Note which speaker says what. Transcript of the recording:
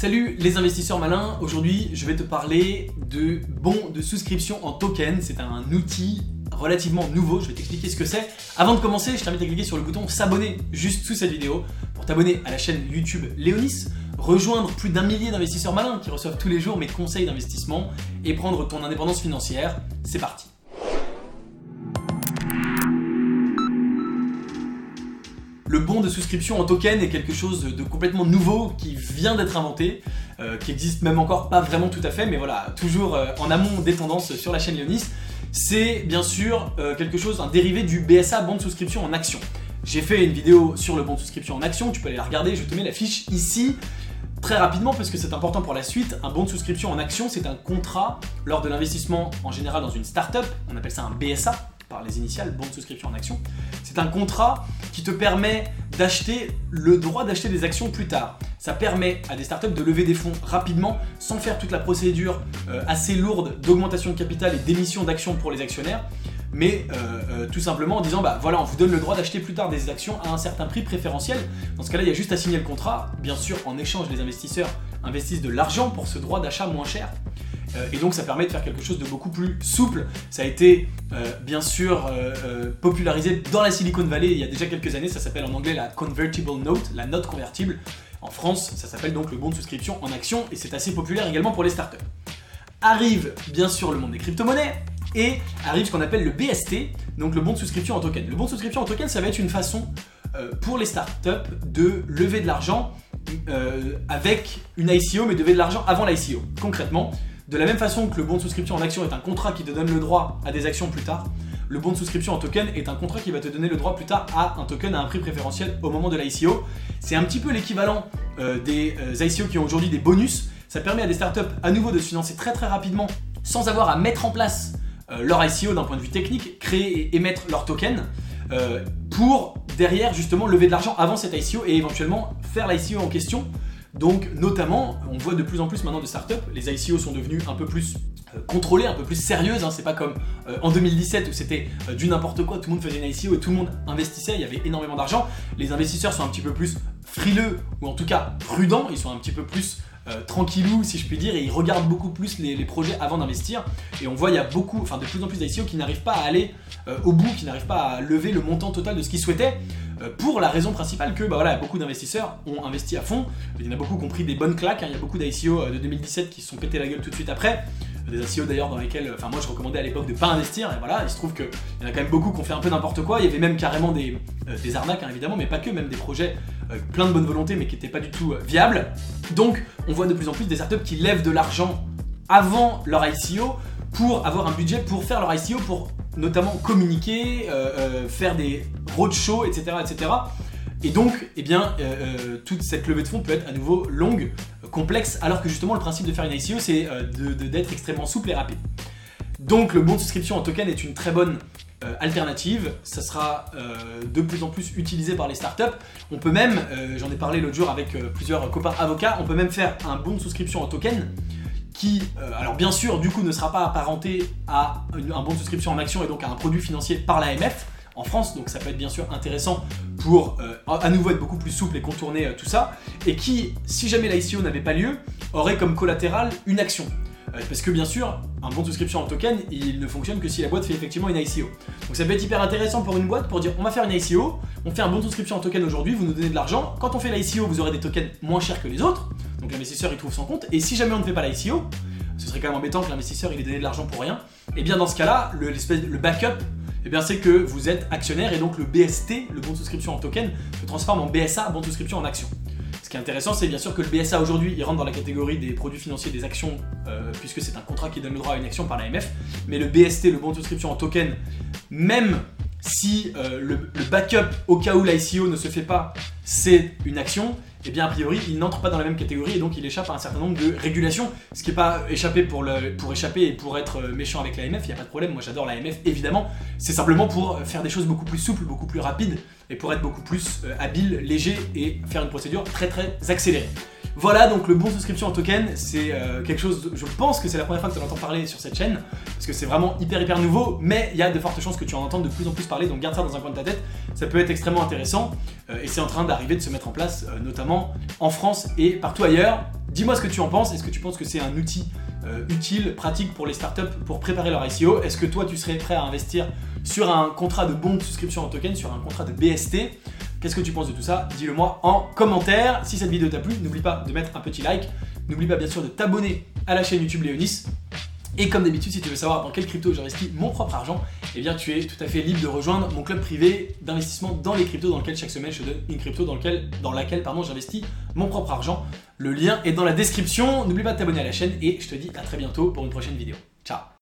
Speaker 1: Salut les investisseurs malins, aujourd'hui je vais te parler de bons de souscription en token. C'est un outil relativement nouveau, je vais t'expliquer ce que c'est. Avant de commencer, je t'invite à cliquer sur le bouton s'abonner juste sous cette vidéo pour t'abonner à la chaîne YouTube Léonis, rejoindre plus d'un millier d'investisseurs malins qui reçoivent tous les jours mes conseils d'investissement et prendre ton indépendance financière. C'est parti. Le bon de souscription en token est quelque chose de complètement nouveau qui vient d'être inventé, euh, qui existe même encore pas vraiment tout à fait, mais voilà, toujours euh, en amont des tendances sur la chaîne Léonis. C'est bien sûr euh, quelque chose, un dérivé du BSA, bon de souscription en action. J'ai fait une vidéo sur le bon de souscription en action, tu peux aller la regarder, je te mets la fiche ici. Très rapidement, parce que c'est important pour la suite, un bon de souscription en action, c'est un contrat lors de l'investissement en général dans une startup, on appelle ça un BSA, par les initiales, bon souscription en action. C'est un contrat qui te permet d'acheter le droit d'acheter des actions plus tard. Ça permet à des startups de lever des fonds rapidement sans faire toute la procédure euh, assez lourde d'augmentation de capital et d'émission d'actions pour les actionnaires, mais euh, euh, tout simplement en disant bah voilà, on vous donne le droit d'acheter plus tard des actions à un certain prix préférentiel. Dans ce cas-là, il y a juste à signer le contrat. Bien sûr, en échange, les investisseurs investissent de l'argent pour ce droit d'achat moins cher. Euh, et donc ça permet de faire quelque chose de beaucoup plus souple. Ça a été euh, bien sûr euh, popularisé dans la Silicon Valley il y a déjà quelques années, ça s'appelle en anglais la convertible note, la note convertible. En France, ça s'appelle donc le bon de souscription en action et c'est assez populaire également pour les startups. Arrive bien sûr le monde des crypto-monnaies et arrive ce qu'on appelle le BST, donc le bon de souscription en token. Le bon de souscription en token, ça va être une façon pour les startups de lever de l'argent avec une ICO, mais de lever de l'argent avant l'ICO. Concrètement, de la même façon que le bon de souscription en action est un contrat qui te donne le droit à des actions plus tard, le bon de souscription en token est un contrat qui va te donner le droit plus tard à un token à un prix préférentiel au moment de l'ICO. C'est un petit peu l'équivalent euh, des euh, ICO qui ont aujourd'hui des bonus. Ça permet à des startups à nouveau de se financer très très rapidement sans avoir à mettre en place euh, leur ICO d'un point de vue technique, créer et émettre leur token pour derrière justement lever de l'argent avant cette ICO et éventuellement faire l'ICO en question donc notamment, on voit de plus en plus maintenant de startups, les ICO sont devenus un peu plus euh, contrôlées, un peu plus sérieuses, hein. c'est pas comme euh, en 2017 où c'était euh, du n'importe quoi, tout le monde faisait une ICO et tout le monde investissait, il y avait énormément d'argent. Les investisseurs sont un petit peu plus frileux, ou en tout cas prudents, ils sont un petit peu plus tranquillous si je puis dire et ils regardent beaucoup plus les, projets avant d'investir et on voit il y a beaucoup, enfin de plus en plus d'ICO qui n'arrivent pas à aller au bout, qui n'arrivent pas à lever le montant total de ce qu'ils souhaitaient euh, pour la raison principale que bah voilà, beaucoup d'investisseurs ont investi à fond. Il y en a beaucoup qui ont pris des bonnes claques. Hein. Il y a beaucoup d'ICO euh, de 2017 qui se sont pété la gueule tout de suite après. Des ICO d'ailleurs dans lesquels, enfin moi je recommandais à l'époque de pas investir. Et voilà, il se trouve qu'il y en a quand même beaucoup qui ont fait un peu n'importe quoi. Il y avait même carrément des, euh, des arnaques hein, évidemment, mais pas que, même des projets plein de bonne volonté mais qui n'étaient pas du tout viables. Donc on voit de plus en plus des startups qui lèvent de l'argent avant leur ICO pour avoir un budget pour faire leur ICO, pour notamment communiquer, euh, euh, faire des roadshows, etc., etc. Et donc, eh bien, euh, toute cette levée de fonds peut être à nouveau longue, complexe, alors que justement le principe de faire une ICO, c'est d'être extrêmement souple et rapide. Donc, le bon de souscription en token est une très bonne alternative. Ça sera de plus en plus utilisé par les startups. On peut même, j'en ai parlé l'autre jour avec plusieurs copains avocats, on peut même faire un bon de souscription en token qui, euh, alors bien sûr, du coup, ne sera pas apparenté à un bon de souscription en action et donc à un produit financier par l'AMF en France, donc ça peut être bien sûr intéressant pour euh, à nouveau être beaucoup plus souple et contourner euh, tout ça, et qui, si jamais l'ICO n'avait pas lieu, aurait comme collatéral une action. parce que bien sûr, un bon souscription en token, il ne fonctionne que si la boîte fait effectivement une ICO. Donc ça peut être hyper intéressant pour une boîte pour dire on va faire une ICO, on fait un bon de souscription en token aujourd'hui, vous nous donnez de l'argent, quand on fait l'ICO, vous aurez des tokens moins chers que les autres, donc l'investisseur il trouve son compte. Et si jamais on ne fait pas l'ICO, ce serait quand même embêtant que l'investisseur il ait donné de l'argent pour rien. Et bien dans ce cas-là, le, le backup, eh bien c'est que vous êtes actionnaire et donc le BST, le bon de souscription en token, se transforme en BSA, bon de souscription en action. Ce qui est intéressant, c'est bien sûr que le BSA aujourd'hui, il rentre dans la catégorie des produits financiers des actions, euh, puisque c'est un contrat qui donne le droit à une action par l'AMF. Mais le BST, le bon de souscription en token, même si euh, le, backup au cas où l'ICO ne se fait pas, c'est une action, eh bien a priori il n'entre pas dans la même catégorie et donc il échappe à un certain nombre de régulations. Ce qui n'est pas échappé pour, pour échapper et pour être euh, méchant avec l'AMF, il n'y a pas de problème, moi j'adore l'AMF évidemment. C'est simplement pour faire des choses beaucoup plus souples, beaucoup plus rapides et pour être beaucoup plus euh, habile, léger et faire une procédure très très accélérée. Voilà, donc le bon souscription en token, c'est euh, quelque chose, je pense que c'est la première fois que tu en entends parler sur cette chaîne, parce que c'est vraiment hyper hyper nouveau, mais il y a de fortes chances que tu en entendes de plus en plus parler, donc garde ça dans un coin de ta tête, ça peut être extrêmement intéressant, euh, et c'est en train d'arriver de se mettre en place, euh, notamment en France et partout ailleurs. Dis-moi ce que tu en penses. Est-ce que tu penses que c'est un outil utile, pratique pour les startups pour préparer leur ICO Est-ce que toi, tu serais prêt à investir sur un contrat de bon de souscription en token, sur un contrat de BST Qu'est-ce que tu penses de tout ça Dis-le moi en commentaire. Si cette vidéo t'a plu, n'oublie pas de mettre un petit like. N'oublie pas bien sûr de t'abonner à la chaîne YouTube Léonis. Et comme d'habitude, si tu veux savoir dans quelle crypto j'investis mon propre argent, eh bien tu es tout à fait libre de rejoindre mon club privé d'investissement dans les cryptos dans lequel chaque semaine je te donne une crypto dans, lequel, dans laquelle j'investis mon propre argent. Le lien est dans la description. N'oublie pas de t'abonner à la chaîne et je te dis à très bientôt pour une prochaine vidéo. Ciao